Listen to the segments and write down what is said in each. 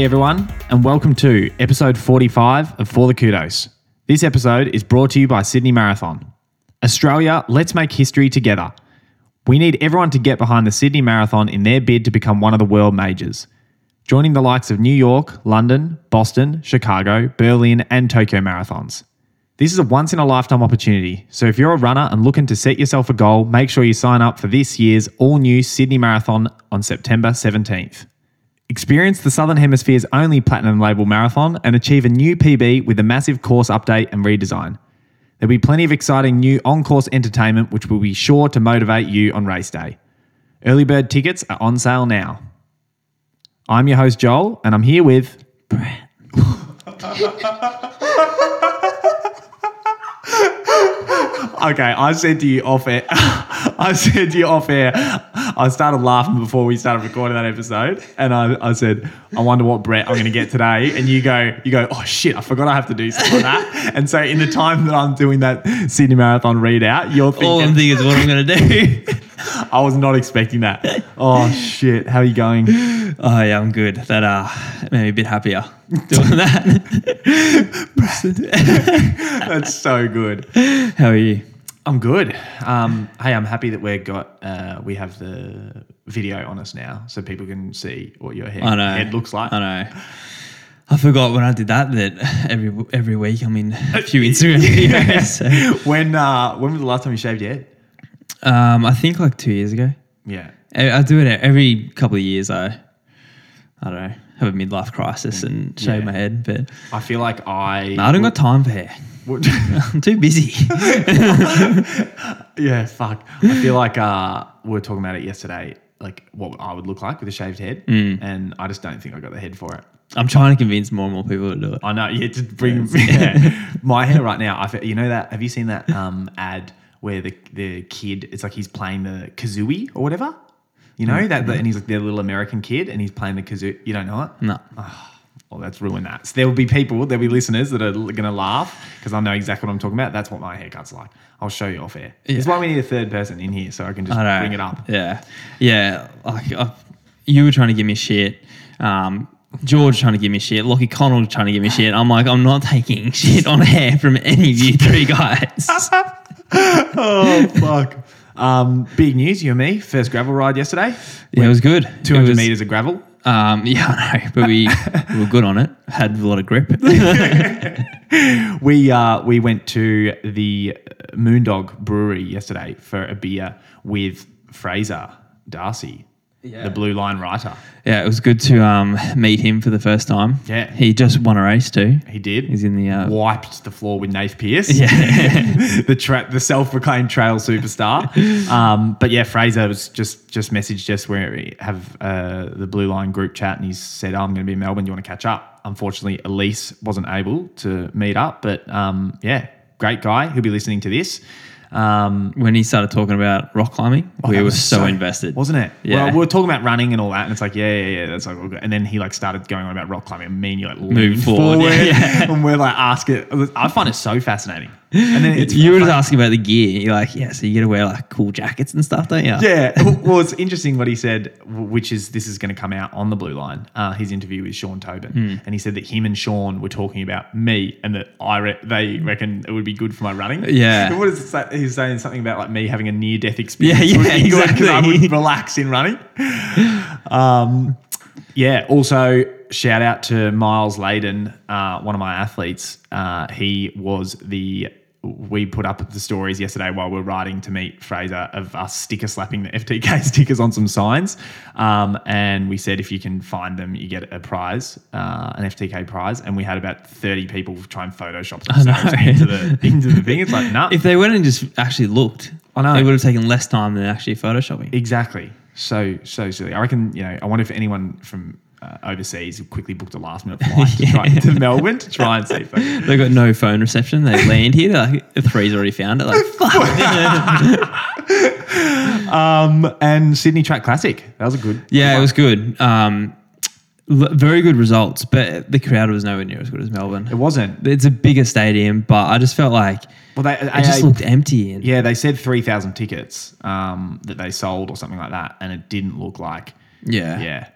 Hey everyone, and welcome to episode 45 of For the Kudos. This episode is brought to you by Sydney Marathon. Australia, let's make history together. We need everyone to get behind the Sydney Marathon in their bid to become one of the world majors. Joining the likes of New York, London, Boston, Chicago, Berlin, and Tokyo marathons. This is a once in a lifetime opportunity, so if you're a runner and looking to set yourself a goal, make sure you sign up for this year's all new Sydney Marathon on September 17th. Experience the Southern Hemisphere's only platinum label marathon and achieve a new PB with a massive course update and redesign. There'll be plenty of exciting new on course entertainment, which will be sure to motivate you on race day. Early bird tickets are on sale now. I'm your host, Joel, and I'm here with Brett. okay, I said to you off air, I said to you off air, I started laughing before we started recording that episode, and I, I said, I wonder what Brett I'm going to get today, and you go, you go, oh shit, I forgot I have to do something like that, and so in the time that I'm doing that Sydney Marathon readout, you're All I'm thinking, thinking is what I'm going to do. I was not expecting that. Oh shit, how are you going? oh, yeah, I'm good. That uh, made me a bit happier doing that. That's so good. How are you? I'm good. Um, hey, I'm happy that we've got uh, we have the video on us now, so people can see what your head, I know. head looks like. I know. I forgot when I did that that every every week I'm in a few Instagram videos. So, when uh, when was the last time you shaved your head? um, I think like two years ago. Yeah, I, I do it every couple of years. I I don't know have a midlife crisis and shave Yeah. my head, but I feel like I. no, I don't got time for hair. I'm too busy. yeah, fuck. I feel like uh, we were talking about it yesterday, like what I would look like with a shaved head, Mm. and I just don't think I got the head for it. I'm trying to convince more and more people to do it. I know. Yeah, to bring yeah. my hair right now. I fe- you know that. Have you seen that um, ad where the the kid? It's like he's playing the kazooie or whatever. You know that, and he's like their little American kid, and he's playing the kazoo. You don't know it? No. Well, that's ruined that. So there will be people, there'll be listeners that are going to laugh because I know exactly what I'm talking about. That's what my haircut's like. I'll show you off air. This is why we need a third person in here so I can just I bring it up. Yeah, yeah. Like I, you were trying to give me shit. Um, George trying to give me shit. Lockie Connell trying to give me shit. I'm like, I'm not taking shit on hair from any of you three guys. Oh, fuck. Um, big news, you and me. First gravel ride yesterday. yeah, it was good. 200 was- meters of gravel. Um, yeah, I know, but we, we were good on it. Had a lot of grip. We uh, we went to the Moondog Brewery yesterday for a beer with Fraser Darcy, Yeah. the Blue Line writer. yeah, it was good to um, meet him for the first time. Yeah. he just won a race too. He did. He's in the uh, wiped the floor with Nath Pierce. Yeah. the tra- the self-proclaimed trail superstar. Um, but yeah, Fraser was just just messaged us where we have uh, the Blue Line group chat, and he said, oh, "I'm going to be in Melbourne. Do you want to catch up?" Unfortunately, Elise wasn't able to meet up, but um, yeah, great guy. He'll be listening to this. Um, when he started talking about rock climbing, we that were was so, invested, wasn't it? Yeah. Well, we were talking about running and all that, and it's like, yeah, yeah, yeah, that's like, all good. and then he like started going on about rock climbing, and me and you like leaned forward, yeah, yeah. and we're like ask it. I find it so fascinating. And then it's you were just asking about the gear. You're like, yeah, so you get to wear like cool jackets and stuff, don't you? Yeah. Well, it's interesting what he said, which is this is going to come out on the Blue Line. Uh, his interview with Sean Tobin, Hmm. and he said that him and Sean were talking about me, and that I re- they reckon it would be good for my running. Yeah. What is it? He's saying something about like me having a near death experience. Yeah, yeah, would be good 'cause I exactly. would relax in running. Um, yeah. Also, shout out to Miles Layden, uh, one of my athletes. Uh, he was the. We put up the stories yesterday while we are riding to meet Fraser of us sticker slapping the FTK stickers on some signs, um, and we said if you can find them, you get a prize, uh, an FTK prize. And we had about thirty people try and Photoshop themselves into the into the thing. It's like no, If they went and just actually looked, I know. it would have taken less time than actually photoshopping. Exactly. So so silly. I reckon you know. I wonder if anyone from uh, overseas quickly booked a last minute flight to, try, to Melbourne to try and see. If they, They got no phone reception. They land here. They're like, the three's already found it. Like, fuck. um, and Sydney Track Classic. That was a good. yeah, it was good. Um, l- very good results, but the crowd was nowhere near as good as Melbourne. It wasn't. It's a bigger stadium, but I just felt like Well, they, it just they- looked empty. And yeah, they said three thousand tickets um, that they sold or something like that, and it didn't look like. yeah, Yeah,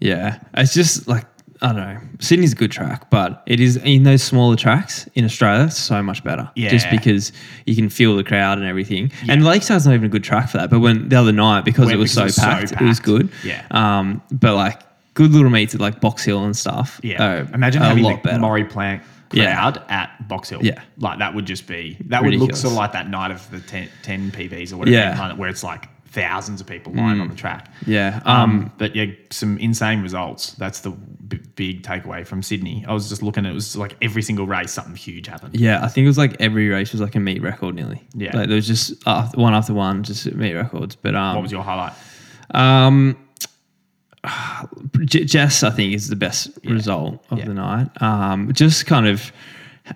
yeah. It's just like I don't know. Sydney's a good track, but it is in those smaller tracks in Australia, so much better. Yeah. Just because you can feel the crowd and everything. And Lakeside's not even a good track for that. But when the other night, because When- it was, because so, it was so packed, it was good. Yeah. Um, but like good little meets at like Box Hill and stuff. Yeah. Imagine a having lot the better. Maurie Plant Yeah. crowd at Box Hill. Yeah. Like that would just be, that would look sort of like that night of the 10, 10 PBs or whatever, Yeah. Where it's like thousands of people lying on the track. Yeah. Um, Um, but yeah, some insane results. That's the b- big takeaway from Sydney. I was just looking, it was like every single race, something huge happened. yeah, I think it was like every race was like a meet record nearly. Yeah. Like there was just uh, one after one, just meet records. But um, What was your highlight? Um, J- Jess, I think, is the best result of Yeah. the night. Um, just kind of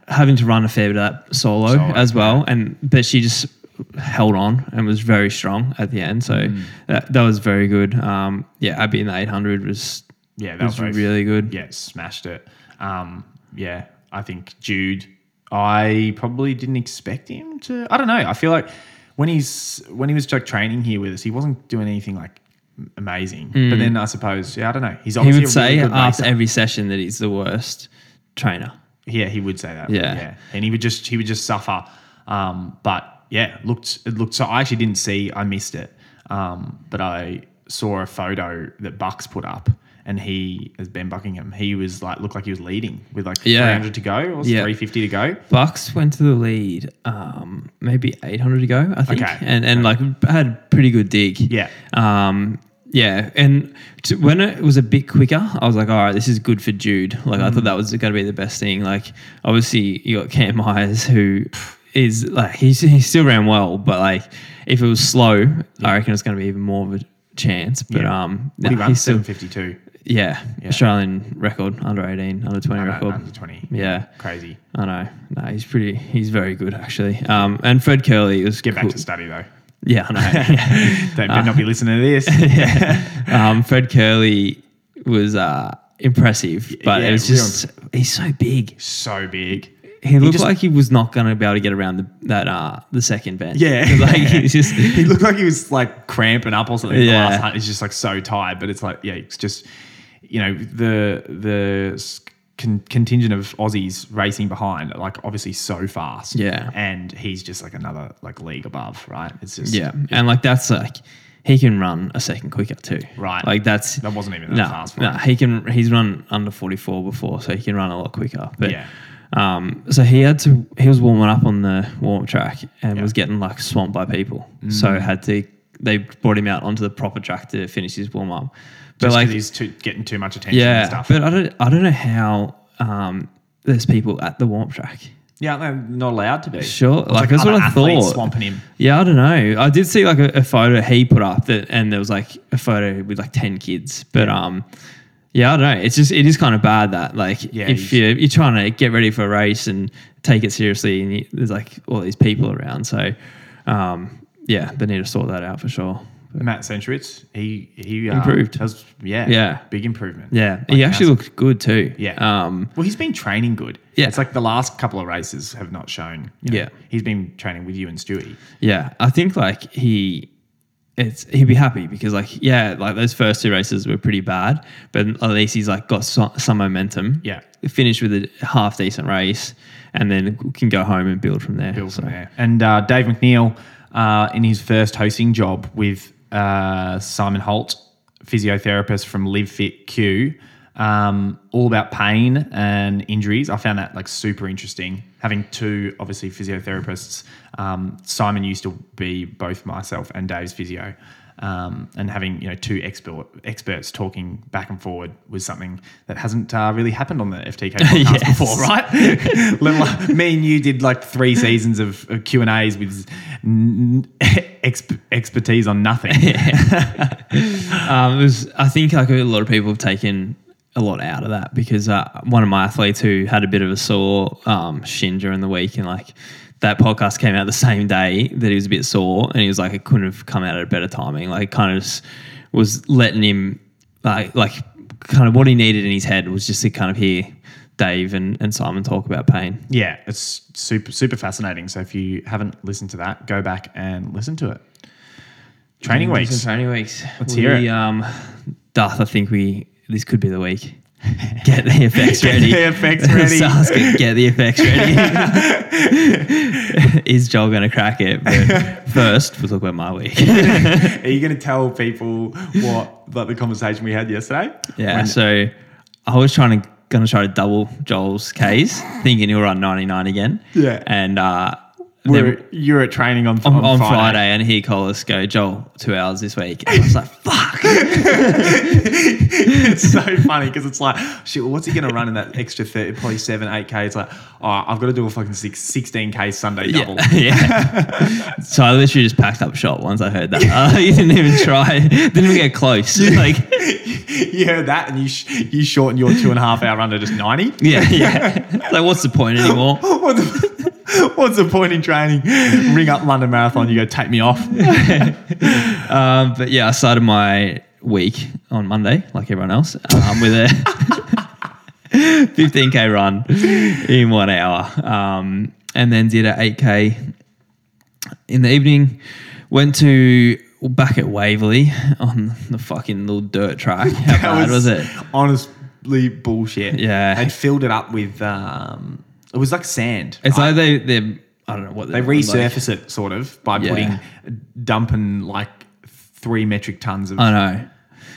having to run a fair bit of that solo, Solo, as well, and but she just held on and was very strong at the end. So Mm. that, that was very good. Um, yeah, Abby in the 800 was Yeah, that was was, really good. Yeah, smashed it. Um, yeah, I think Jude. I probably didn't expect him to. I don't know. I feel like when he's when he was like training here with us, he wasn't doing anything like amazing. But then I suppose, yeah, I don't know. He's Mm. He would say a really good after every session that he's the worst trainer. Yeah, he would say that. Yeah. yeah, and he would just he would just suffer. Um, but yeah, it looked it looked so. I actually didn't see. I missed it. Um, but I saw a photo that Bucks put up, and he, as Ben Buckingham, he was like looked like he was leading with like Yeah. 300 to go or Yeah. 350 to go. Bucks went to the lead, um, maybe 800 to go, I think, Okay. and and like had a pretty good dig. Yeah. Um, yeah, and to, when it was a bit quicker, I was like, all right, this is good for Jude. Like, I thought that was going to be the best thing. Like, obviously, you got Cam Myers, who is like, he's, he still ran well, but like, if it was slow, I reckon it's going to be even more of a chance. But Yeah. um, What he nah, he's 752. yeah, Yeah. Australian record, under 18, under 20 Under, record. under 20. Yeah. Crazy. I know. No, he's pretty. He's very good actually. Um, and Fred Kerley was Get back to study though. Yeah, I know. They better not be listening to this. um, Fred Kerley was uh, impressive, but Yeah, it was real just he's so big. so big. He looked just- like he was not going to be able to get around the, that uh, the second bend. Yeah. like he's just he looked like he was like cramping up or something. Yeah. The last hunt. He's just like so tired, but it's like yeah, it's just you know the the con- contingent of Aussies racing behind, like obviously so fast. Yeah. and he's just like another like league above, right? It's just yeah, and like that's like he can run a second quicker too. Right. like that's That wasn't even that fast for no, he can. He's run under forty four before, so he can run a lot quicker. But Yeah. Um, so he had to. He was warming up on the warm track and Yeah. Mm. was getting like swamped by people. So had to. They brought him out onto the proper track to finish his warm up. But just like, he's too, getting too much attention and yeah, stuff. but I don't. I don't know how. Um, there's people at the warm track. yeah, they're not allowed to be. Sure, It's like, that's what I thought. Swamping him. Yeah, I don't know. I did see like a, a photo he put up that, and there was like a photo with like ten kids. But um, yeah, I don't know. It's just it is kind of bad that like Yeah, if you you're you're trying to get ready for a race and take it seriously, and you, there's like all these people around. So um, yeah, they need to sort that out for sure. But, Matt Centrowitz, he he uh, Improved. Has, yeah, Yeah. big improvement. yeah, Like, he actually massive. looked good too. Yeah. Um, Well, he's been training good. Yeah. It's like the last couple of races have not shown. you know, Yeah. He's been training with you and Stewie. Yeah, I think like he, it's he'd be happy because like yeah, like those first two races were pretty bad, but at least he's like got so, some momentum. Yeah. finished with a half decent race, and then can go home and build from there. Build So, from there. And uh, Dave McNeill, uh, in his first hosting job with uh, Simon Holt, physiotherapist from Live Fit Q, um, all about pain and injuries. I found that like super interesting. Having two obviously physiotherapists. Um, Simon used to be both myself and Dave's physio. Um, and having you know two expert experts talking back and forward was something that hasn't uh, really happened on the FTK podcast before, right? Let alone- Me and you did like three seasons of, of Q and A's with n- exp- expertise on nothing. Um, it was, I think like a lot of people have taken a lot out of that because uh, one of my athletes who had a bit of a sore um, shin during the week and like that podcast came out the same day that he was a bit sore and he was like it couldn't have come out at a better timing like kind of was letting him like like kind of what he needed in his head was just to kind of hear Dave and, and Simon talk about pain. yeah, it's super super fascinating. So if you haven't listened to that, go back and listen to it. Training weeks. Training weeks. Let's we, hear it. Um, Darth, I think we this could be the week. get the effects ready. Get the effects ready. Get the effects ready. Is Joel going to crack it? But first, we'll talk about my week. Are you going to tell people what like the conversation we had yesterday? Yeah. When- so I was trying to going to try to double Joel's K's, thinking he'll run 99 again. Yeah. And uh, you're at training on, on, on, on Friday. Friday. and he called us, go, Joel, two hours this week. And I was like, fuck. it's so funny because it's like, shit, well, what's he going to run in that extra 30, probably 7, 8K? It's like, oh, I've got to do a fucking six, 16K Sunday double. Yeah. yeah. so I literally just packed up shop once I heard that. Uh, you didn't even try, didn't even get close. Like, you heard that and you, sh- you shortened your two and a half hour run to just 90? yeah, yeah. Like, what's the point anymore? What the, what's the point in training? Ring up London Marathon, you go, take me off. Um, but yeah, I started my week on Monday, like everyone else, um, with a 15k run in one hour, um, and then did a 8k in the evening. Went to back at Waverley on the fucking little dirt track. How bad was, it? Honestly, bullshit. Yeah. They'd filled it up with, um, it was like sand. It's I- like they they I don't know what They they're like- resurface it sort of by Yeah. putting dumping like three metric tons of. I know.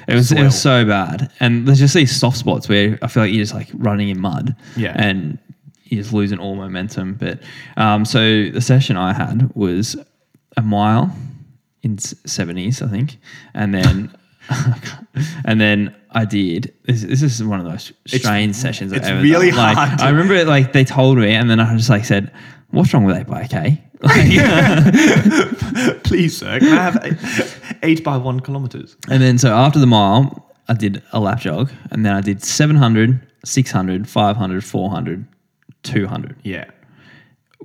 It was it was so bad, and there's just these soft spots where I feel like you're just like running in mud, Yeah. and you're just losing all momentum. But um, so the session I had was a mile in seventies, I think, and then and then I did. This, this is one of those strange sessions. I've it's ever really done. Like, hard I remember it, like they told me, and then I just like said, "What's wrong with eight by K?" Please, sir, can I have eight, by one kilometers? And then so after the mile, I did a lap jog and then I did 700, 600, 500, 400, 200 Yeah.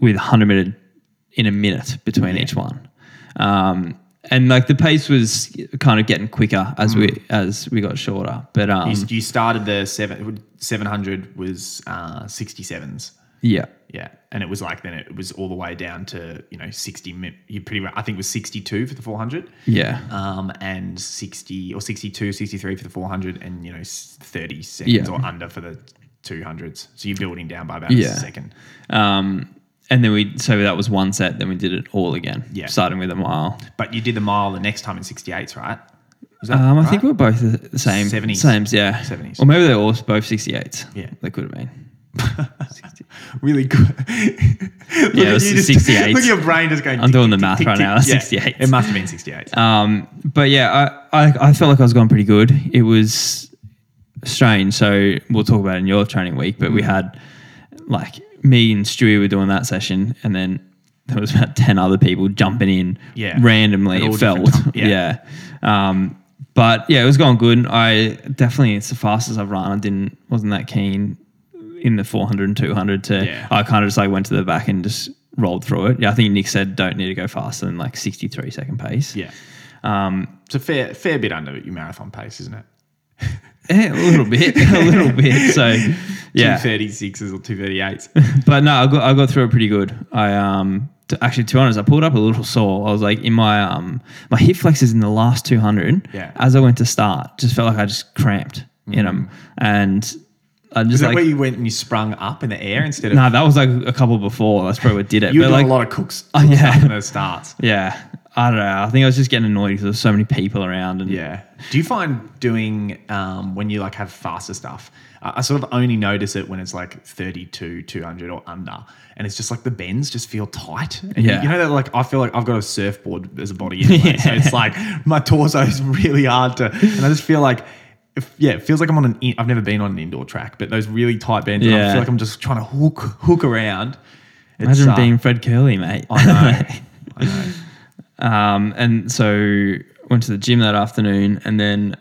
with 100 meter in a minute between each one. Um, and like the pace was kind of getting quicker as we as we got shorter. But um, You, you started the seven seven hundred was uh, sixty sevens. Yeah, Yeah, and it was like then it was all the way down to you know sixty. mi- You pretty much I think it was sixty two for the four hundred. yeah, um, and 60 or 62, 63 for the 400 and, you know, s- 30 seconds Yeah. or under for the 200s. So you're building down by about Yeah. a second. um, and then we so that was one set. Then we did it all again. Yeah. starting with a mile. But you did the mile the next time in 68s, right? Was that Um, I think we we're both the the same. 70s. Sames, yeah. 70s. Or maybe they're all both 68s. Yeah. They could have been. really good. Yeah, it was you just- 68. Look at your brain just going. I'm tick, doing tick, the math tick, right now. tick. 68. It must have been 68. Um, but yeah, I, I, I felt like I was going pretty good. It was strange. So we'll talk about it in your training week, but we had like me and Stewie were doing that session, and then there was about 10 other people jumping in Yeah. randomly, it felt. yeah. yeah. Um, but yeah, it was going good. I definitely, it's the fastest I've run. I didn't, wasn't that keen in the 400 and 200 to, Yeah. I kind of just like went to the back and just rolled through it. Yeah, I think Nick said don't need to go faster than like 63 second pace. Yeah. Um, It's a fair, fair bit under your marathon pace, isn't it? eh, a little bit, a little bit. So, yeah. 236s or 238s. But no, I got I got through it pretty good. I um to, actually to be honest, I pulled up a little sore. I was like in my um my hip flexors in the last two hundred. Yeah. As I went to start, just felt like I just cramped in them, and I Is just that like where you went and you sprung up in the air instead of. no, that was like a couple before. That's probably what did it. you were like a lot of cooks, Oh, yeah. in those starts. yeah, I don't know. I think I was just getting annoyed because there's so many people around, and Yeah. Do you find doing um, when you like have faster stuff? I I sort of only notice it when it's like 32, 200 or under. And it's just like the bends just feel tight. And Yeah. You know that like I feel like I've got a surfboard as a body anyway. So it's like my torso is really hard to, and I just feel like, yeah, it feels like I'm on an, in, I've never been on an indoor track, but those really tight bends, and I Yeah. feel like I'm just trying to hook, hook around. It's, imagine uh, being Fred Kerley, mate. I know. I know. Um, and so went to the gym that afternoon, and then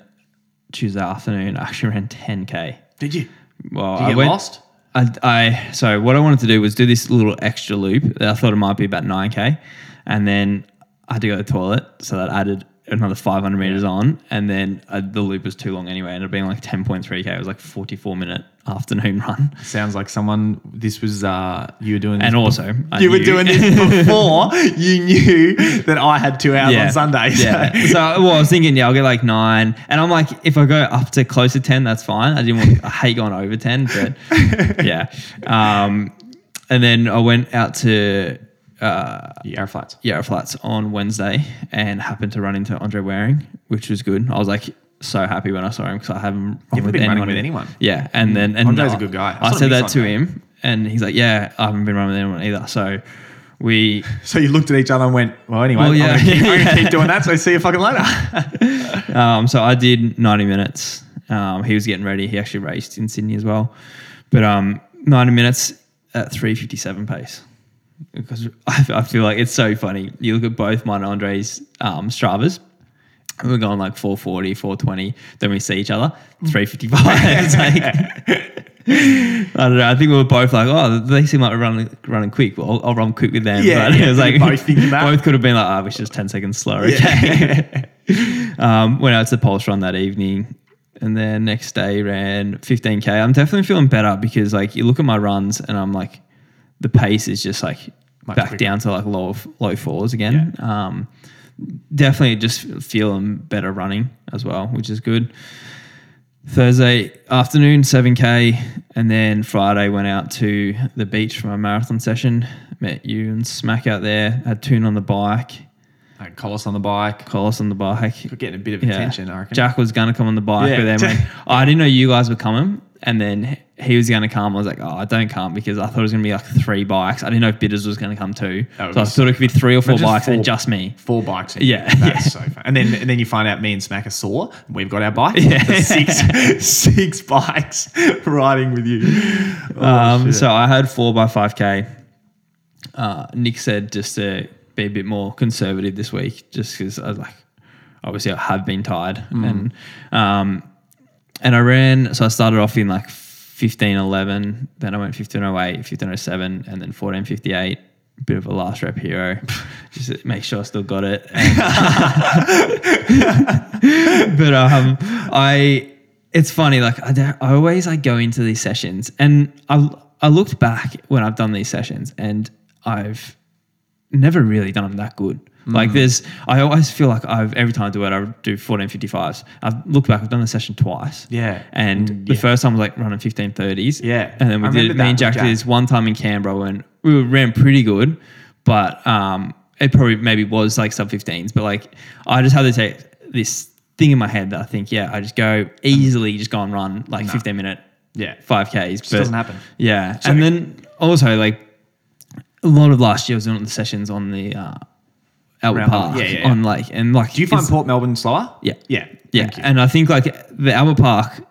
Tuesday afternoon I actually ran 10k. Did you? Well, Did you I get went, lost? I, I so what I wanted to do was do this little extra loop. I thought it might be about 9k, and then I had to go to the toilet, so that added another 500 meters on, and then uh, the loop was too long anyway, and it being like 10.3k. It was like 44 minute afternoon run. Sounds like someone. This was uh, you were doing, this And also, I you were doing this before you knew that I had two hours on Sunday. so- Yeah. So, well, I was thinking, yeah, I'll get like nine. And I'm like, if I go up to close to 10, that's fine. I didn't want, I hate going over 10, but yeah. Um, and then I went out to uh, Yarra Flats. Yarra Flats on Wednesday and happened to run into Andre Waring, which was good. I was like, so happy when I saw him because I haven't run haven't with been running anyone. with anyone. Yeah, and then and Andre's a I- good guy. I I said that to Sunday. him, and he's like, "Yeah, I haven't been running with anyone either." So we So you looked at each other and went, "Well, anyway, Well, I'm, yeah. gonna keep, I'm gonna keep doing that. So see you fucking later." Um, so I did 90 minutes. Um, he was getting ready. He actually raced in Sydney as well. But um, 90 minutes at 357 pace. Because I, I feel like it's so funny. You look at both mine and Andre's um, Stravas. and We're going like 440, 420. Then we see each other, 355. like, I don't know. I think we were both like, oh, they seem like we're running, running quick. Well, I'll, I'll run quick with them. Yeah, but yeah, it was like, both that. both could have been like, oh, we should just 10 seconds slower. Okay. um, went out to the Pulse run that evening. And then next day ran 15K. I'm definitely feeling better because like you look at my runs and I'm like, the pace is just like Much back quicker. down to like low, low fours again. Um, definitely just feeling better running as well, which is good. Thursday afternoon, 7K. And then Friday went out to the beach for my marathon session. Met you and Smack out there. Had Toon on the bike, Like, Collis on the bike. Collis on the bike. We're getting a bit of Yeah. attention, I reckon. Jack was going to come on the bike, Yeah. but then I didn't know you guys were coming. And then he was going to come. I was like, oh, I don't come because I thought it was going to be like three bikes. I didn't know if Bitters was going to come too. So I thought it could be three or four bikes four- and just me. Four bikes. Yeah, that's yeah. so fun. And then and then you find out me and Smack are sore. We've got our bikes. Yeah. six six bikes riding with you. Oh, um, so I had four by five k. Uh, Nick said just to be a bit more conservative this week, just because I was like, obviously I have been tired, Mm. and um, and I ran. So I started off in like fifteen eleven, then I went fifteen oh eight, fifteen oh seven, and then fourteen fifty eight. Bit of a last rep hero, just make sure I still got it. But um, I it's funny like I, I always like go into these sessions and I I looked back when I've done these sessions and I've never really done them that good. Mm. Like there's I always feel like I've every time I do it I do 1455s. I've looked back I've done the session twice. Yeah. And Mm, the yeah. first time was like running 1530s. Yeah. And then we I did me and Jack, Jack. did this one time in Canberra when we ran pretty good, but um it probably maybe was like sub 15s, but like I just had to take this thing in my head that I think, yeah, I just go easily just go and run like 15 minute Yeah. 5Ks. Just doesn't happen. Yeah. and then also like a lot of last year I was doing the sessions on the uh, Albert Park yeah, yeah, yeah. on like and like Do you find it's- Port Melbourne slower? Yeah. Yeah. yeah, Thank you. and I think like the Albert Park,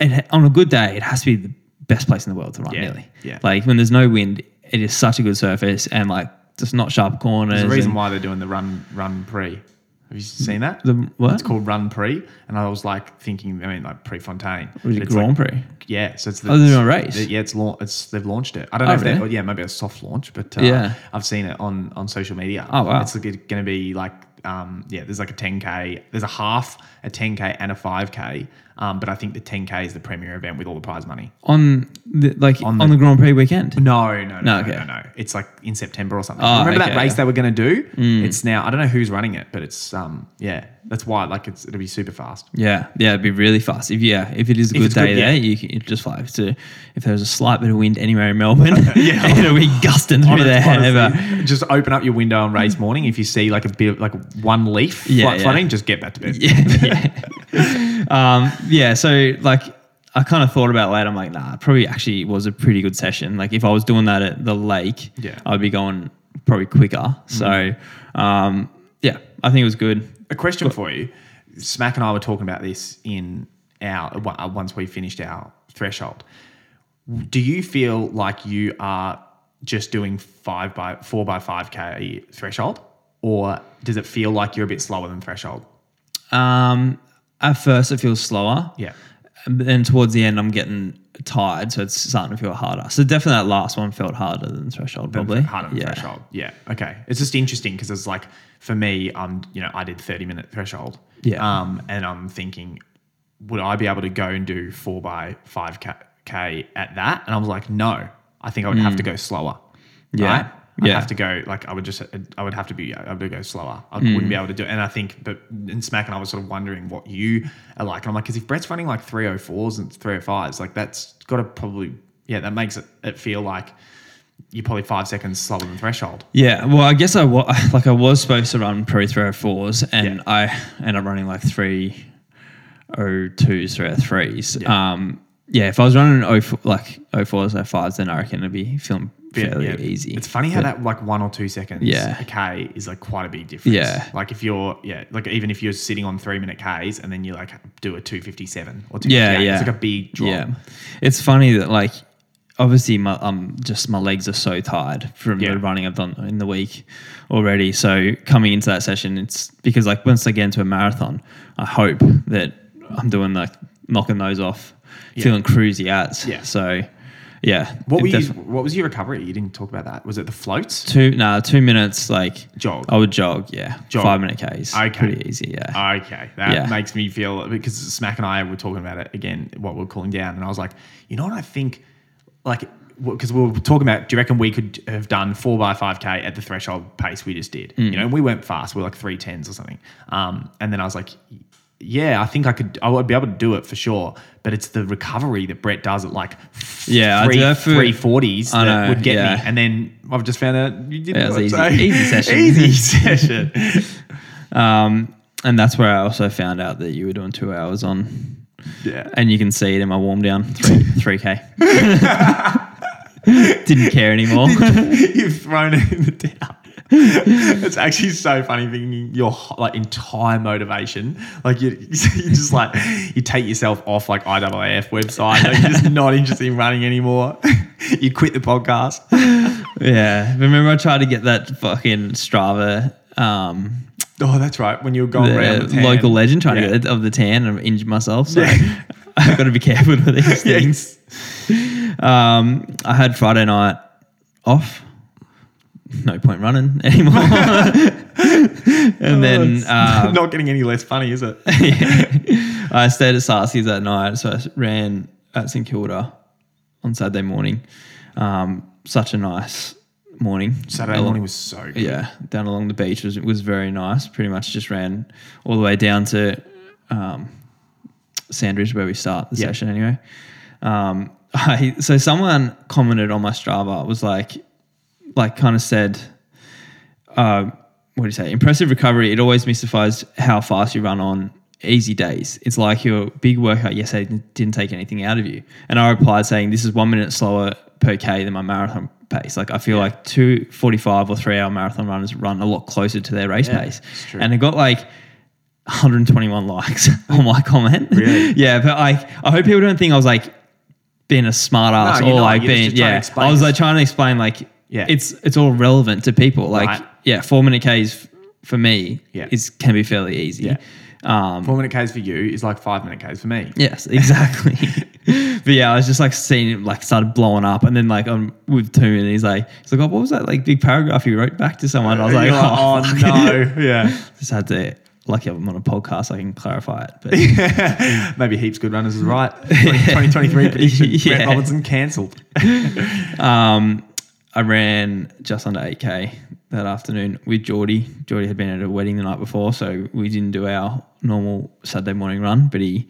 it, on a good day, it has to be the best place in the world to run. Yeah, Nearly, yeah. Like when there's no wind, it is such a good surface, and like just not sharp corners. There's a reason and why they're doing the run run pre. Have you seen that? The what? It's called Run Pre, and I was like thinking, I mean, like Prefontaine. Was it Grand like- Prix? Yeah, so it's the, Oh, they're doing a race? Yeah, it's lau- it's they've launched it. I don't Oh, know if they, really? yeah, maybe a soft launch, but uh, Yeah. I've seen it on on social media. Oh, wow. it's going to be like um, yeah, there's like a 10k, there's a half, a 10k, and a 5k. Um, but I think the 10k is the premier event with all the prize money. on the like on On the, the- Grand Prix weekend. No, no, no, no, okay. no, no. It's like in September or something. Oh, Remember okay, that race yeah. they were going to do? Mm. It's now. I don't know who's running it, but it's um yeah. That's why like it's it'll be super fast. Yeah, yeah, it'd be really fast. If yeah, if it is a good day good, yeah. there, you can you just fly to. If there's a slight bit of wind anywhere in Melbourne, Yeah. it'll be gusting through there. Honestly, just open up your window on race morning. If you see like a bit like one leaf Yeah, fly- yeah. just get back to bed. yeah, yeah. um, yeah. So like, I kind of thought about it later. I'm like, nah, probably actually was a pretty good session. Like if I was doing that at the lake, Yeah. I'd be going probably quicker. So um, yeah, I think it was good. A question for you. Smack and I were talking about this in our uh, once we finished our threshold. Do you feel like you are just doing five by four by five k threshold, or does it feel like you're a bit slower than threshold? Um, at first, it feels slower. Yeah. And then towards the end, I'm getting tired, so it's starting to feel harder. So definitely that last one felt harder than threshold, probably. harder than yeah. threshold. Yeah. Okay. It's just interesting because it's like for me, um, you know, I did thirty minute threshold. Yeah. Um, and I'm thinking, would I be able to go and do four by five k k at that, and I was like, no, I think I would have to go slower. Mm. Yeah. right? I'd Yeah. have to go like I would just I would have to be I would go slower. I Mm. wouldn't be able to do it. And I think, but in Smack and I was sort of wondering what you are like. And I'm like, because if Brett's running like 304s and 305s, like that's got to probably yeah, that makes it, it feel like you're probably five seconds slower than threshold. Yeah, well, I guess I was like I was supposed to run oh fours, and Yeah. I ended up running like three oh twos, three oh threes. Yeah. Um, yeah, if I was running oh four, like oh fours, oh fives, then I reckon it'd be feeling fairly yeah. easy. It's funny how But- that like one or two seconds Yeah. a K is like quite a big difference. Yeah. Like if you're yeah, like even if you're sitting on three minute Ks and then you like do a two fifty seven or two Yeah, yeah. It's like a big drop. Yeah, it's funny that like obviously my um just my legs are so tired from Yeah. the running I've done in the week already. So coming into that session, it's because like once I get into a marathon, I hope that I'm doing like knocking those off, Yeah. feeling cruisy as. Yeah. So yeah, What were you, def- what was your recovery? You didn't talk about that. Was it the floats? Two nah, two minutes like Jog. I would jog, yeah. Jog. Five minute Ks. Okay. Pretty easy, yeah. Okay, that Yeah. makes me feel because Smack and I were talking about it again, what we're cooling down, and I was like, you know what I think, like, because we were talking about, do you reckon we could have done four by five k at the threshold pace we just did? Mm. You know, we went fast, We are like three tens or something, um, and then I was like. Yeah, I think I could. I would be able to do it for sure, but it's the recovery that Brett does at like Yeah, I three do for- three forties I that know, would get yeah. me. And then I've just found out you didn't. Yeah, it was easy- easy session. easy session. Um and that's where I also found out that you were doing two hours on yeah, and you can see it in my warm down three three k. Didn't care anymore. You've thrown it in the towel. it's actually so funny thinking your like entire motivation, like you, you just like you take yourself off like IAAF website, like you're just not interested in running anymore. you quit the podcast. yeah, remember I tried to get that fucking Strava, um, Oh, that's right. When you were going around the local legend, trying Yeah. to get of the tan and injured myself. So Yeah. I've got to be careful with these things. Um, I had Friday night off. No point running anymore. and then Oh, it's um, not getting any less funny, is it? I stayed at Sarsi's that night, so I ran at St Kilda on Saturday morning. Um, such a nice morning. Saturday Along- morning was so good. yeah, down along the beach was was very nice. Pretty much just ran all the way down to um, Sandridge where we start the Yeah. session anyway. Um, I so someone commented on my Strava was like, like kind of said, uh, what do you say? Impressive recovery. It always mystifies how fast you run on easy days. It's like your big workout yesterday didn't take anything out of you. And I replied saying, this is one minute slower per K than my marathon pace. Like I feel like two 45 or three hour marathon runners run a lot closer to their race Yeah, pace. And it got like 121 likes on my comment. Really? yeah. But like, I hope people don't think I was like being a smart ass No, or not. like You're being, just trying to yeah. I was like trying to explain like, Yeah. it's, it's all relevant to people. Like, Right. yeah, four minute Ks for me Yeah. is can be fairly easy. Yeah. Um, Four minute Ks for you is like five minute Ks for me. yes, exactly. but yeah, I was just like seeing it like started blowing up, and then like I'm with Toon, and he's like, he's like, oh, what was that like big paragraph you wrote back to someone? And I was like, You're oh, oh, no. Yeah. just had to. Lucky I'm on a podcast, I can clarify it. But Maybe heaps good runners is right. 2023 prediction. Yeah. Brett Robinson cancelled. um, I ran just under 8k that afternoon with Geordie. Geordie had been at a wedding the night before, so we didn't do our normal Saturday morning run, but he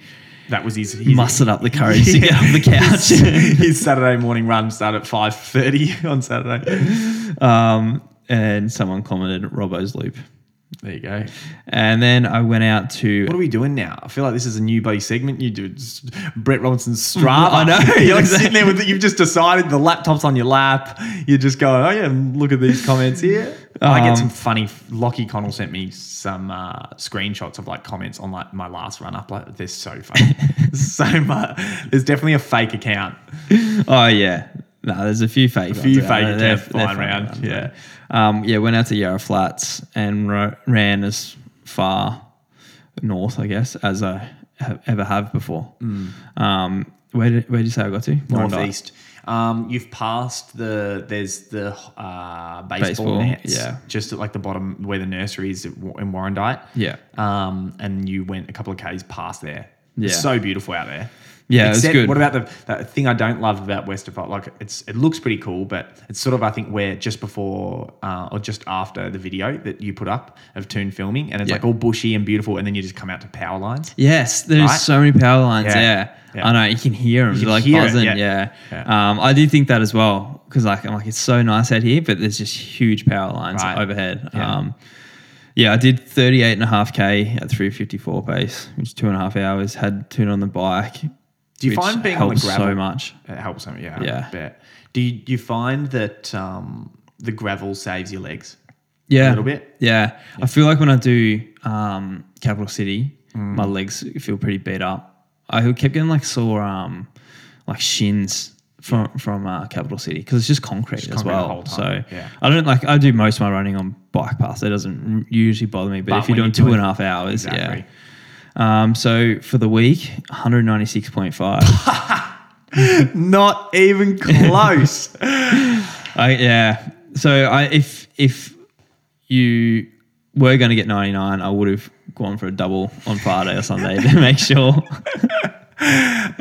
That was his, his mustered up the courage to get off the couch. his, his Saturday morning run started at five thirty on Saturday. um, and someone commented Robbo's loop. There you go. And then I went out to What are we doing now? I feel like this is a new bloody segment. You do It's Brett Robinson's Strava. I know. You're like sitting there with you've just decided the laptop's on your lap. You're just going, oh yeah, look at these comments here. I get Um, some funny. Lockie Connell sent me some uh, screenshots of like comments on like my last run up. Like they're so funny. so much. There's definitely a fake account. Oh yeah. No, there's a few fake. A few fake accounts flying around, yeah. Um, yeah, went out to Yarra Flats and ro- ran as far north, I guess, as I have, ever have before. Um, where did where did you say I got to? Northeast. Um, you've passed the there's the uh, baseball, Baseball, nets, yeah. just at like the bottom where the nursery is in Warrandyte. Yeah. Um, and you went a couple of k's past there. Yeah. It's so beautiful out there. Yeah, it Except, good. What about the, the thing I don't love about Westerfolds? Like, it's it looks pretty cool, but it's sort of I think where just before uh, or just after the video that you put up of Toon filming, and it's Yeah. like all bushy and beautiful, and then you just come out to power lines. Yes, there's Right? so many power lines. Yeah. Yeah, Yeah. I know you can hear them. Can like hear it, buzzing. yeah. Yeah. Um, I do think that as well because like I'm like it's so nice out here, but there's just huge power lines Right. overhead. Yeah. Um, yeah, I did 38 and a half k at 354 pace, which is two and a half hours. Had Toon on the bike. Do you find being on the helps gravel so much? It helps them, yeah. Yeah. I bet. Do you, do you find that um, the gravel saves your legs? Yeah, A little bit? Yeah. I feel like when I do um, Capital City, Mm. my legs feel pretty beat up. I kept getting like sore, um, like shins from from uh, Capital City because it's just concrete as concrete the well. whole time, So yeah. I don't like I do most of my running on bike paths. It doesn't r- usually bother me. But, But if you're when doing you're two and a doing- half hours, Exactly. yeah. Um, so for the week, 196.5. Not even close. I, yeah. So I if if you were going to get 99, I would have gone for a double on Friday or Sunday to make sure.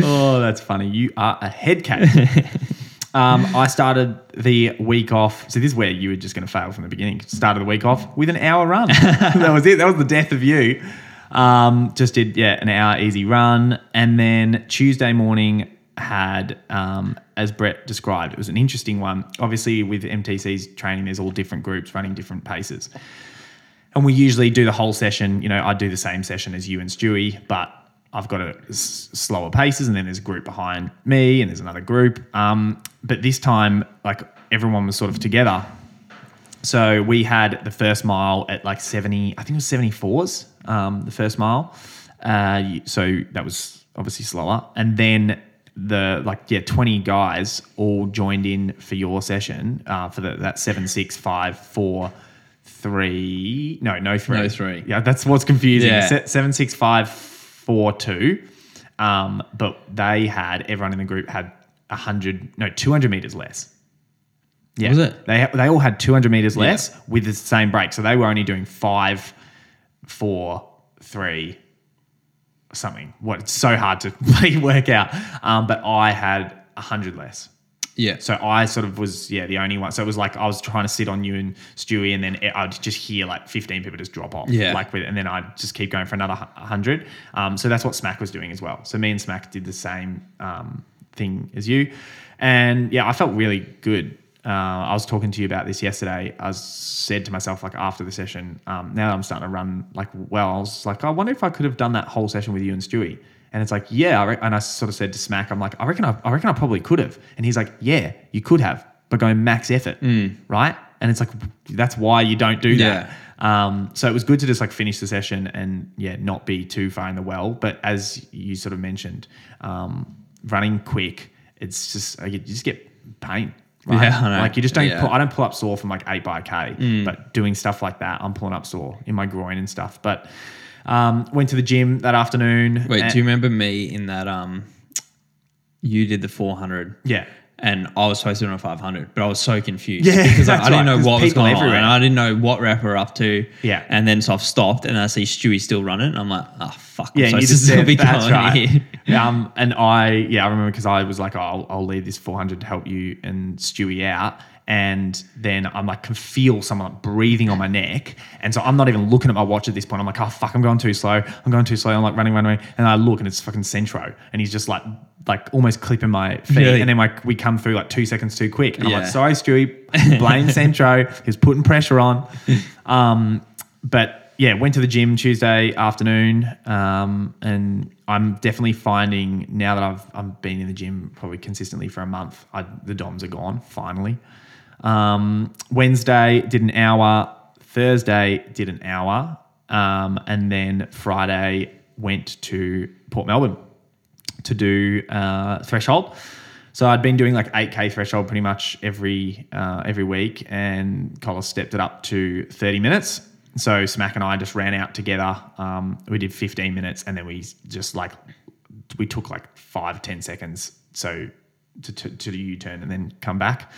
oh, that's funny. You are a head case. um, I started the week off. So this is where you were just going to fail from the beginning. Started the week off with an hour run. that was it. That was the death of you. Um, just did yeah an hour easy run, and then Tuesday morning had um, as Brett described, it was an interesting one. Obviously, with MTC's training, there's all different groups running different paces. And we usually do the whole session. You know, I do the same session as you and Stewie, but I've got a s- slower paces, and then there's a group behind me, and there's another group. Um, but this time, like everyone was sort of together. So we had the first mile at like 70, I think it was 74s, um, the first mile. Uh, so that was obviously slower. And then the like, yeah, 20 guys all joined in for your session uh, for the, that seven, six, five, four, three. No, no three. No three. Yeah, that's what's confusing. Yeah. Se- seven, six, five, four, two. Um, but they had, everyone in the group had 100, no, 200 meters less. Yeah. Was it? They they all had 200 meters less with the same break. So they were only doing five, four, three, something. What it's so hard to work out. Um, but I had 100 less. yeah. So I sort of was, yeah, the only one. So it was like I was trying to sit on you and Stewie, and then I'd just hear like 15 people just drop off. Yeah. Like with, and then I'd just keep going for another 100. Um, so that's what Smack was doing as well. So me and Smack did the same um, thing as you. And yeah, I felt really good. Uh, I was talking to you about this yesterday. I was, said to myself, like after the session, um, now that I'm starting to run like well, I was like, I wonder if I could have done that whole session with you and Stewie. And it's like, yeah. I re-, and I sort of said to Smack, I'm like, I reckon I, I reckon I probably could have. And he's like, yeah, you could have, but going max effort, right? And it's like, that's why you don't do that. Um, so it was good to just like finish the session and yeah, not be too far in the well. But as you sort of mentioned, um, running quick, it's just you just get pain. Right? Yeah. Like you just don't. Yeah. Pull, I don't pull up sore from like eight by k, but doing stuff like that, I'm pulling up sore in my groin and stuff. But um, went to the gym that afternoon. Wait, do you remember me in that? Um, you did the 400. Yeah. And I was supposed to do a 500, but I was so confused. Yeah, because I, I didn't right, know what was going everywhere. on, and I didn't know what rep we're up to. Yeah. and then so I've stopped, and I see Stewie still running. And I'm like, oh fuck! Yeah, I'm you just still said be that's going right. here. um, and I, yeah, I remember because I was like, oh, I'll, I'll leave this 400 to help you and Stewie out. And then I'm like, can feel someone like breathing on my neck. And so I'm not even looking at my watch at this point. I'm like, oh, fuck, I'm going too slow. I'm going too slow. I'm like running, running, running. And I look and it's fucking Centro. And he's just like, like almost clipping my feet. Really? And then like we come through like two seconds too quick. And I'm like, sorry, Stewie, blame Centro. He's putting pressure on. Um, but yeah, went to the gym Tuesday afternoon, um, and I'm definitely finding now that I've I've been in the gym probably consistently for a month, I, the DOMs are gone finally. Um, Wednesday did an hour, Thursday did an hour, um, and then Friday went to Port Melbourne to do uh, threshold. So I'd been doing like 8k threshold pretty much every uh, every week, and Collis stepped it up to 30 minutes. So Smack and I just ran out together. Um, we did 15 minutes, and then we just like we took like five ten seconds so to to, to the U turn and then come back.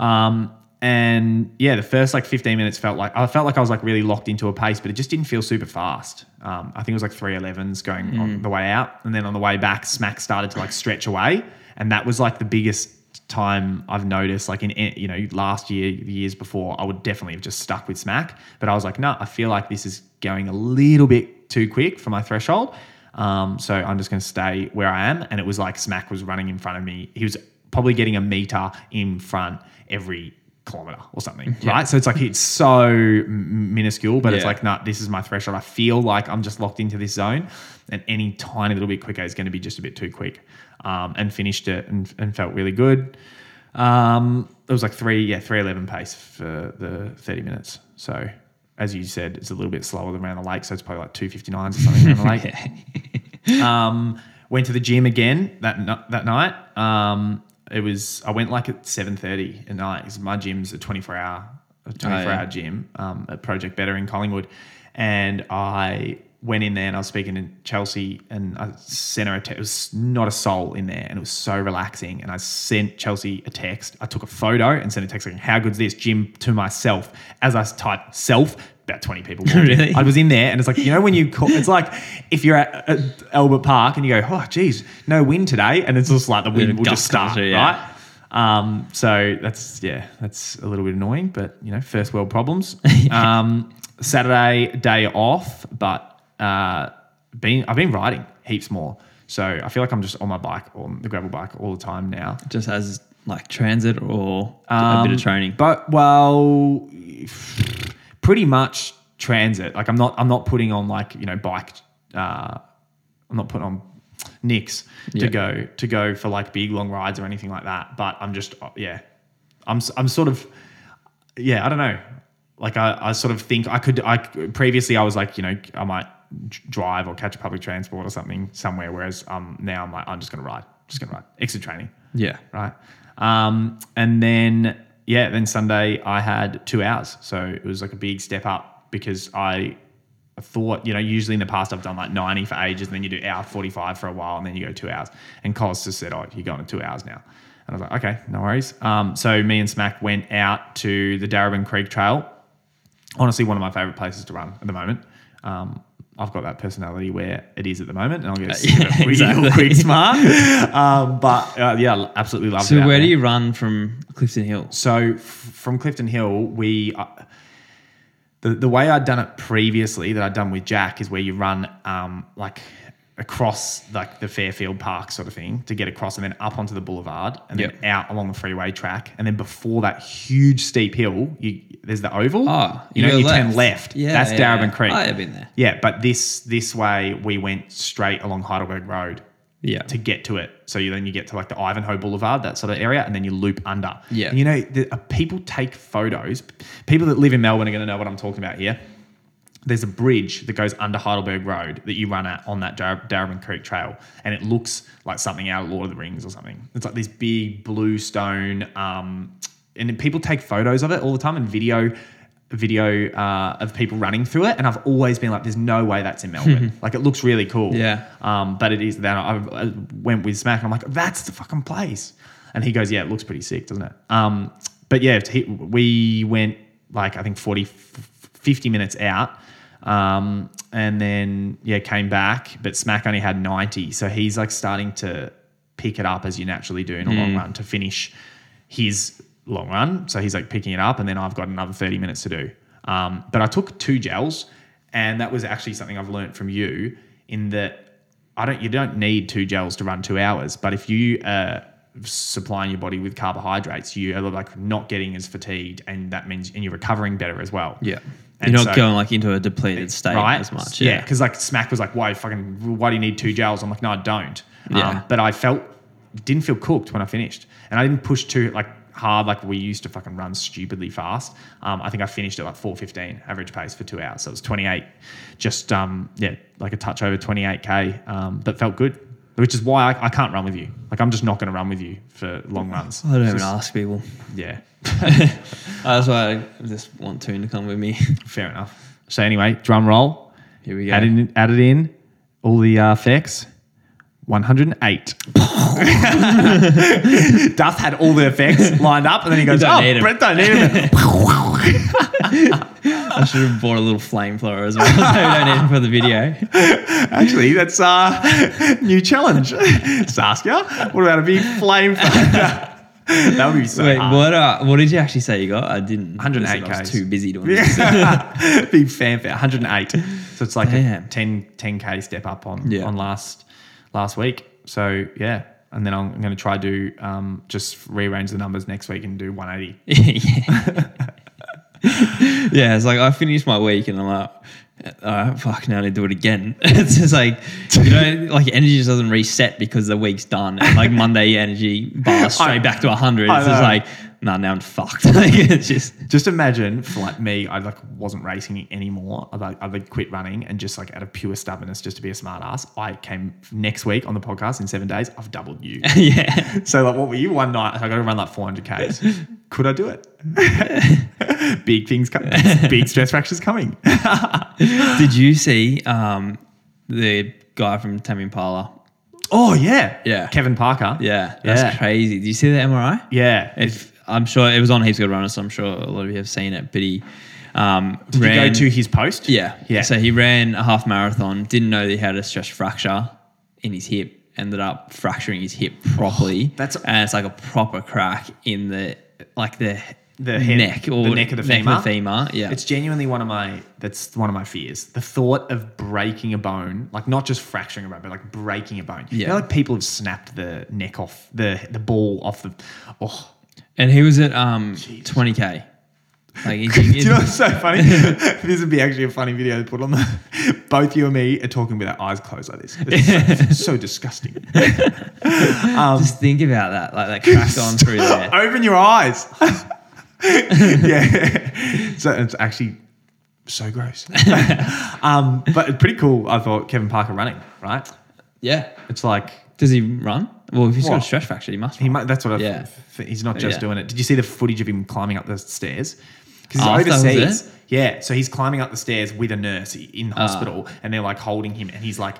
Um, and yeah, the first like 15 minutes felt like I felt like I was like really locked into a pace, but it just didn't feel super fast. Um, I think it was like three 11s going on the way out, and then on the way back, Smack started to like stretch away, and that was like the biggest time I've noticed. Like in you know last year, years before, I would definitely have just stuck with Smack, but I was like, no, I feel like this is going a little bit too quick for my threshold. Um, so I'm just going to stay where I am. And it was like Smack was running in front of me. He was probably getting a meter in front every kilometer or something, right? So it's like it's so minuscule, but it's like, no, this is my threshold. I feel like I'm just locked into this zone, and any tiny little bit quicker is going to be just a bit too quick. Um, and finished it and, and felt really good. Um, it was like three, yeah, three eleven pace for the thirty minutes. So as you said, it's a little bit slower than around the lake, so it's probably like two fifty nines or something around the lake. Um, went to the gym again that that night. Um, it was I went like at seven thirty at night because my gym's a twenty four hour a twenty four yeah. hour gym um, at Project Better in Collingwood, and I went in there and I was speaking to Chelsea and I sent her a text. It was not a soul in there and it was so relaxing. And I sent Chelsea a text. I took a photo and sent a text like, "How good's this gym?" to myself as I typed self. About twenty people. Really? I was in there and it's like you know when you call, it's like if you're at, at Albert Park and you go, oh geez, no wind today, and it's just like the wind will just start, through, yeah. right? Um, so that's yeah, that's a little bit annoying, but you know, first world problems. um, Saturday day off, but uh, been I've been riding heaps more, so I feel like I'm just on my bike, on the gravel bike, all the time now. Just as like transit or a Um, bit of training. But well, pretty much transit. Like I'm not I'm not putting on like you know bike. Uh, I'm not putting on nicks Yeah. to go to go for like big long rides or anything like that. But I'm just uh, yeah, I'm I'm sort of yeah I don't know. Like I, I sort of think I could I previously I was like you know I might drive or catch public transport or something somewhere. Whereas um now I'm like I'm just gonna ride, just gonna ride. Exit training Yeah. right? Um, and then yeah, then Sunday I had two hours, so it was like a big step up because I thought you know usually in the past I've done like ninety for ages, and then you do hour forty five for a while, and then you go two hours. And Coles just said, "Oh, you're going to two hours now." And I was like, "Okay, no worries." Um, so me and Smack went out to the Darebin Creek Trail. Honestly, one of my favorite places to run at the moment. Um, I've got that personality where it is at the moment, and I'll get Yeah, a real exactly. quick smart. Um, but uh, yeah, absolutely love it. So where there. do you run from Clifton Hill? So f- from Clifton Hill, we uh, the the way I'd done it previously that I'd done with Jack is where you run um, like across like the Fairfield Park sort of thing to get across and then up onto the boulevard and Yep. then out along the freeway track and then before that huge steep hill you there's the oval Oh, you, know you turn left. left Yeah, that's yeah, Darebin yeah. Creek Oh, I've been there. yeah but this this way we went straight along Heidelberg Road Yeah. to get to it. So you, then you get to like the Ivanhoe Boulevard, that sort of area, and then you loop under. Yeah. And you know, the, uh, people take photos. People that live in Melbourne are going to know what I'm talking about here. There's a bridge that goes under Heidelberg Road that you run at on that Dar- Darebin Creek Trail, and it looks like something out of Lord of the Rings or something. It's like this big blue stone, um, and people take photos of it all the time and video video uh, of people running through it. And I've always been like, "There's no way that's in Melbourne. like, it looks really cool." Yeah. Um, but it is. Then I, I went with Smack, and I'm like, "That's the fucking place." And he goes, "Yeah, it looks pretty sick, doesn't it?" Um, but yeah, he, we went like I think 40, 50 minutes out. Um, and then yeah, came back, but Smack only had 90. So he's like starting to pick it up as you naturally do in a long run to finish his long run. So he's like picking it up, and then I've got another 30 minutes to do. Um, but I took two gels, and that was actually something I've learned from you in that I don't you don't need two gels to run two hours, but if you uh supplying your body with carbohydrates, you are like not getting as fatigued, and that means and you're recovering better as well. Yeah. And You're not so- going like into a depleted state right? as much. Yeah, Yeah. because like Smack was like, "Why fucking? Why do you need two gels?" I'm like, "No, I don't." Yeah. Um, but I felt didn't feel cooked when I finished, and I didn't push too like hard like we used to fucking run stupidly fast. Um, I think I finished at like 4:15 average pace for two hours, so it was 28, just um, yeah, like a touch over 28k, um, but felt good. Which is why I, I can't run with you. Like I'm just not going to run with you for long runs. I don't even ask people. Yeah, That's why I just want Toon to come with me. fair enough. So anyway, drum roll. Here we go. Added in, added in all the uh, effects. 108. Duff had all the effects lined up, and then he goes, "Oh, need 'em." Brett don't need them." I should have bought a little flamethrower as well. so we don't for the video. Actually, that's uh new challenge. Saskia, what about a big flame? Flower? that would be so Wait, hard. what? Uh, what did you actually say you got? I didn't. 108 I was too busy doing this. Big fanfare, 108. So it's like Damn. a 10 10k step up on Yeah. on last last week. So yeah, and then I'm going to try do um, just rearrange the numbers next week and do 180. yeah. yeah, it's like I finished my week and I'm like, uh, fuck, now I need to do it again. it's just like, you know, like energy just doesn't reset because the week's done. And like Monday energy bar straight I- back to 100. It's just like, nah, now I'm fucked. like, it's just, Just imagine for like me, I like wasn't racing anymore. I like I like quit running and just like out of pure stubbornness, just to be a smart ass. I came next week on the podcast in seven days. I've doubled you. yeah. So like, what were you one night? I got to run like 400 k's. Could I do it? big things coming. Big stress fractures coming. Did you see um, the guy from Tame Impala? oh yeah, Yeah. Kevin Parker. Yeah, that's Yeah. crazy. Did you see the MRI? yeah. If I'm sure it was on Heaps Good Runners, so I'm sure a lot of you have seen it. But he um, Did ran, you go to his post? Yeah, Yeah. So he ran a half marathon. Didn't know that he had a stress fracture in his hip. Ended up fracturing his hip properly. that's- and it's like a proper crack in the like the The head- neck or the neck of the femur? femur. Yeah, It's genuinely one of my that's one of my fears. The thought of breaking a bone, like not just fracturing a bone, but like breaking a bone. You Yeah. know, like people have snapped the neck off the the ball off the. Oh, and he was at um 20k. Like he, Do you know what's so funny? this would be actually a funny video to put on the. Both you and me are talking with our eyes closed like this. It's so, so disgusting. just think about that, like that crack on through there. Open your eyes. yeah. So it's actually so gross. um, but it's pretty cool. I thought Kevin Parker running, right? Yeah. It's like Does he run? Well, if he's got What? a stress fracture, he must. he might. That's what I. Yeah. He's not just Yeah. doing it. Did you see the footage of him climbing up the stairs? Because After he's was overseas. it? Yeah. So he's climbing up the stairs with a nurse in Ah. hospital, and they're like holding him, and he's like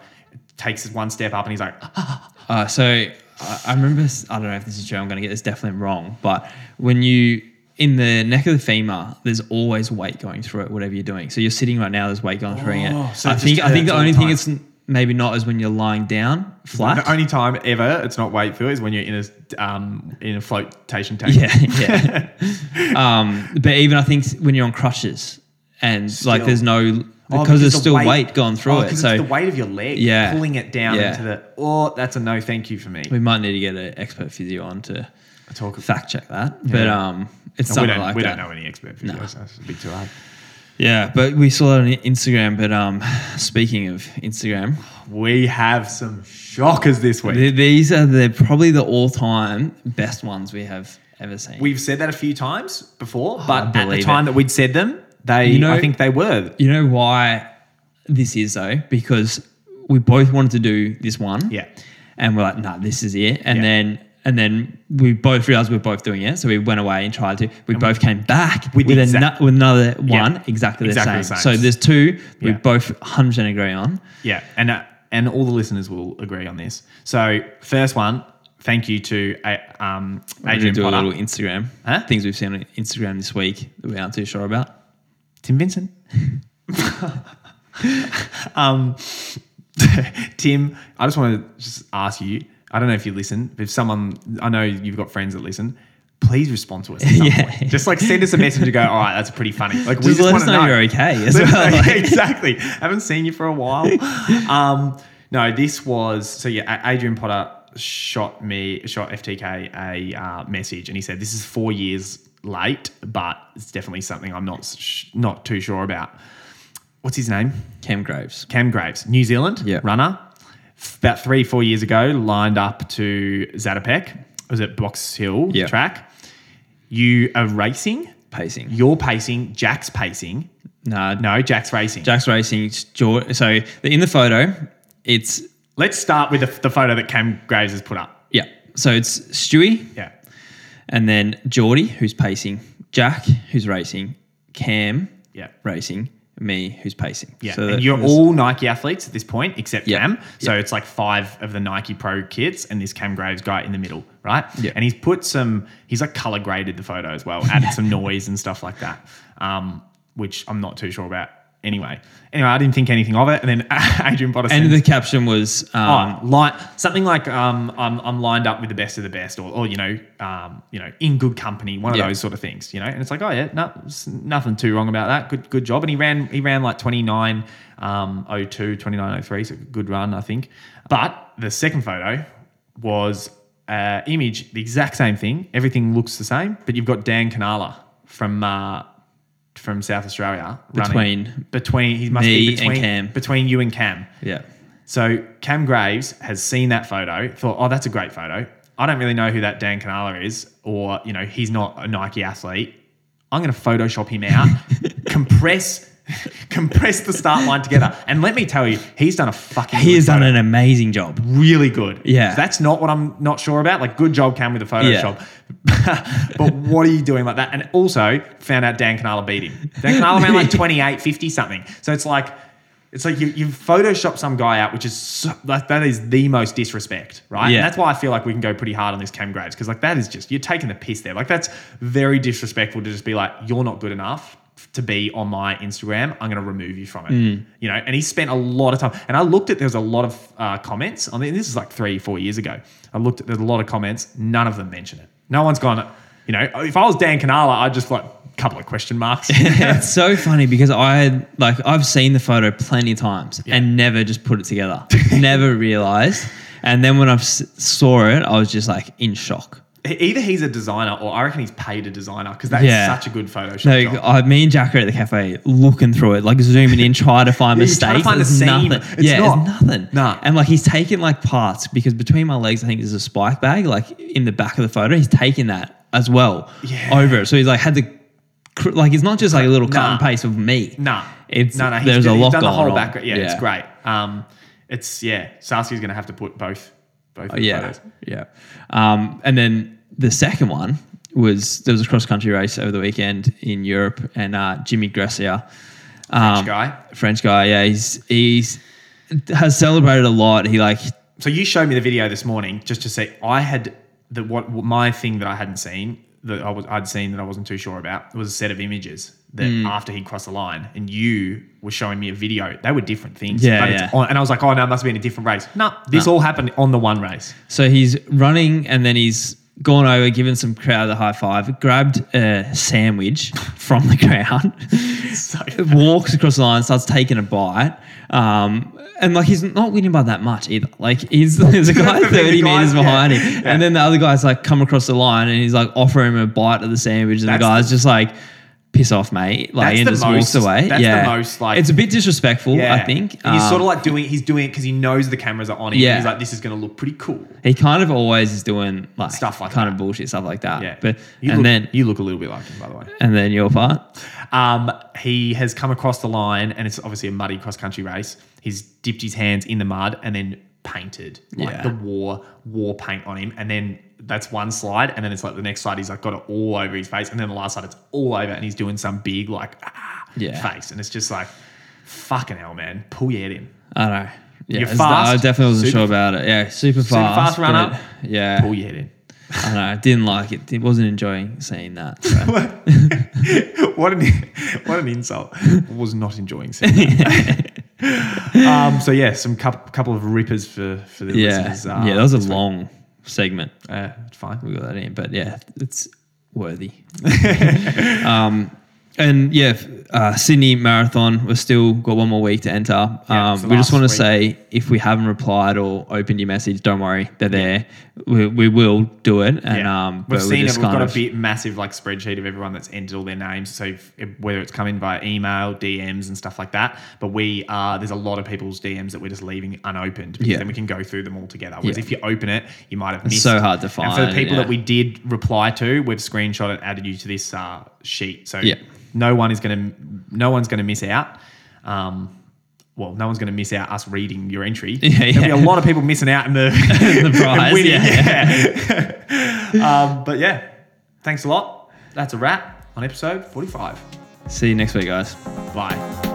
takes one step up, and he's like, Uh, so I, I remember. I don't know if this is true. I'm going to get this definitely wrong. But when you in the neck of the femur, there's always weight going through it. Whatever you're doing. So you're sitting right now. There's weight going through Oh, it. so I it think. I think the all only the thing time. it's maybe not as when you're lying down flat. the only time ever it's not weight is when you're in a um in a flotation tank. Yeah, yeah. um, but even I think when you're on crutches and like there's no Oh, because there's the still weight, going through oh, it. So it's the weight of your leg Yeah. pulling it down Yeah. into the. Oh, that's a no, thank you for me. we might need to get an expert physio on to Talk. fact check that. But um, it's No, we something don't. like we that. don't know any expert physios. That's a bit too hard. Yeah, but we saw that on Instagram. But um, speaking of Instagram, We have some shockers this week. th- these are the probably the all-time best ones we have ever seen. We've said that a few times before, but at the believe time that we'd said them, they You know- I think they were. you know why this is though? Because we both wanted to do this one. Yeah. And we're like, nah, this is it. And Yeah. then and then we both realized we are both doing it. So we went away and tried to. We both came back With with, exact- with another Yeah. one exactly the, Exactly same. the same. So there's two we Yeah. both 100% agree on. Yeah, and uh, and all the listeners will agree on this. So first one, thank you to uh, um, We're Adrian do Potter, a little Instagram. Huh? Things we've seen on Instagram this week that we aren't too sure about. Tim Vincent. um, Tim, I just want to just ask you. I don't know if you listen. but If someone, I know you've got friends that listen. Please respond to us. At some Yeah. point. Just like send us a message and go. All right, that's pretty funny. Like we Just just want to know know you're okay as well, like- exactly. Haven't seen you for a while. Um, no, this was so yeah. Adrian Potter shot me, shot FTK a uh, message, and he said this is four years late, but it's definitely something I'm not sh- not too sure about. What's his name? Cam Graves. Cam Graves, New Zealand Yeah. runner. About three, four years ago, lined up to Zatopek. Was it Box Hill Yeah. track. You are racing. Pacing. You're pacing. Jack's pacing. No, No, Jack's racing. Jack's racing. so in the photo, it's Let's start with the, the photo that Cam Graves has put up. yeah. So it's Stewie, Yeah. and then Geordie, who's pacing, Jack, who's racing, Cam, Yeah. racing, me, who's pacing. Yeah. So and you're all Nike athletes at this point, except Yeah. Cam. So it's like five of the Nike Pro kids and this Cam Graves guy in the middle. right? Yeah. And he's put some, he's like color graded the photo as well, added some noise and stuff like that, um, which I'm not too sure about. Anyway, anyway, I didn't think anything of it, and then Adrian Potter And the caption was, um, Oh, something like um, I'm, I'm lined up with the best of the best, or, or you know, um, you know, in good company, one of Yeah. those sort of things, you know. And it's like, oh yeah, no, nothing too wrong about that. Good, good job. And he ran, he ran like 29, um, 02, 29, 03, so good run, I think. But the second photo was uh, image, the exact same thing. Everything looks the same, but you've got Dan Canala from uh, from South Australia running- Between between he must me be and between Cam. between you and Cam. yeah. So Cam Graves has seen that photo, thought, oh, that's a great photo. I don't really know who that Dan Canala is, or you know, he's not a Nike athlete. I'm going to Photoshop him out, compress, compress the start line together, and let me tell you, he's done a fucking. He has done photo. an amazing job. really good. Yeah. that's not what I'm not sure about. Like, good job, Cam, with the Photoshop. but what are you doing like that? And also found out Dan Canala beat him. Dan Canala ran like 28, 50 something. So it's like. It's like you, you've photoshopped some guy out, which is so, like, that is the most disrespect, right? Yeah. And that's why I feel like we can go pretty hard on this Cam Graves because like that is just you're taking the piss there. Like that's very disrespectful to just be like you're not good enough to be on my Instagram. I'm going to remove you from it. You know, and he spent a lot of time. And I looked at there was a lot of uh, comments. I mean, this is like three, four years ago. I looked at there's a lot of comments. None of them mention it. No one's gone. You know, if I was Dan Canala, I'd just like a couple of question marks. it's so funny because I like I've seen the photo plenty of times and never just put it together. never realized. And then when I saw it, I was just like in shock. Either he's a designer or I reckon he's paid a designer because that is Yeah. such a good Photoshop No, job. I, me and Jack are at the cafe looking through it, like zooming in, trying to find Yeah, trying to mistakes. find the There's nothing. It's yeah, not. there's nothing. Nah. And like he's taken like parts because between my legs, I think there's a spike bag, like in the back of the photo. He's taken that as well Yeah. over it. So he's like had to, like it's not just like a little cut Nah. and paste of me. Nah, It's no, no. He's, there's a he's lot done the whole background. Yeah, it's great. Um, it's yeah. Sarski's going to have to put both, both. Oh, Yeah, photos. yeah. Um, and then the second one was there was a cross country race over the weekend in Europe, and uh, Jimmy Gressier, um, French guy. French guy. Yeah, he's he's has celebrated a lot. He like So you showed me the video this morning just to say I had the what what my thing that I hadn't seen that I was I'd seen that I wasn't too sure about was a set of images that Hmm. after he crossed the line and you were showing me a video. They were different things. Yeah, But it's yeah. on- and I was like, oh no, it must have been a different race. No, this all happened on the one race. so he's running, and then he's gone over, given some crowd a high five, grabbed a sandwich from the crowd. So walks across the line, starts taking a bite. Um, and like he's not winning by that much either. Like he's there's a guy The the 30 guys- meters behind yeah, him. yeah. And then the other guy's like come across the line and he's like offering him a bite of the sandwich. And That's the guy's the- just like, piss off, mate. Like That's and just most- walks away. that's the yeah. most, like- it's a bit disrespectful, yeah. I think. And he's Um, sort of like doing he's doing it because he knows the cameras are on him. Yeah. He's like, this is going to look pretty cool. he kind of always is doing like Stuff like kind that. of bullshit stuff like that. Yeah. But you and look, then you look a little bit like him, by the way. and then your part. Um, he has come across the line, and it's obviously a muddy cross country race. He's dipped his hands in the mud and then painted like Yeah. the war war paint on him, and then that's one slide, and then it's like the next slide he's like got it all over his face, and then the last slide it's all over, and he's doing some big like ah, Yeah. face, and it's just like fucking hell, man, pull your head in, I know. Yeah, fast, I definitely wasn't super- sure about it. Yeah, super fast. fast runner, but Yeah. pull your head in. I don't know. I didn't like it. It wasn't enjoying seeing that. so. what an what an insult! Was not enjoying seeing that. Um, so yeah, some couple, couple of rippers for for the yeah, listeners. uh, yeah. That was a week. long segment. Uh, it's fine. We got that in, but yeah, it's worthy. um, and yeah, uh, Sydney Marathon. We've still got one more week to enter. Um, the we just want to say if we haven't replied or opened your message, don't worry, they're there. We, we will do it. And Yeah. um, we've seen it. We've got of- a bit massive like spreadsheet of everyone that's entered all their names. So if, if- whether it's coming via email, DMs, and stuff like that. But we are there's a lot of people's DMs that we're just leaving unopened because Yeah. then we can go through them all together. Whereas Yeah. if you open it, you might have missed. It's so hard to find. And for the people yeah. that we did reply to, we've screenshot it, added you to this uh, sheet. So Yeah. No one is going to no one's going to miss out. Um, well, no one's going to miss out us reading your entry. Yeah, There'll be a lot of people missing out in the, The prize, winning. yeah. Yeah. um, but yeah, thanks a lot. That's a wrap on episode 45. See you next week, guys. Bye.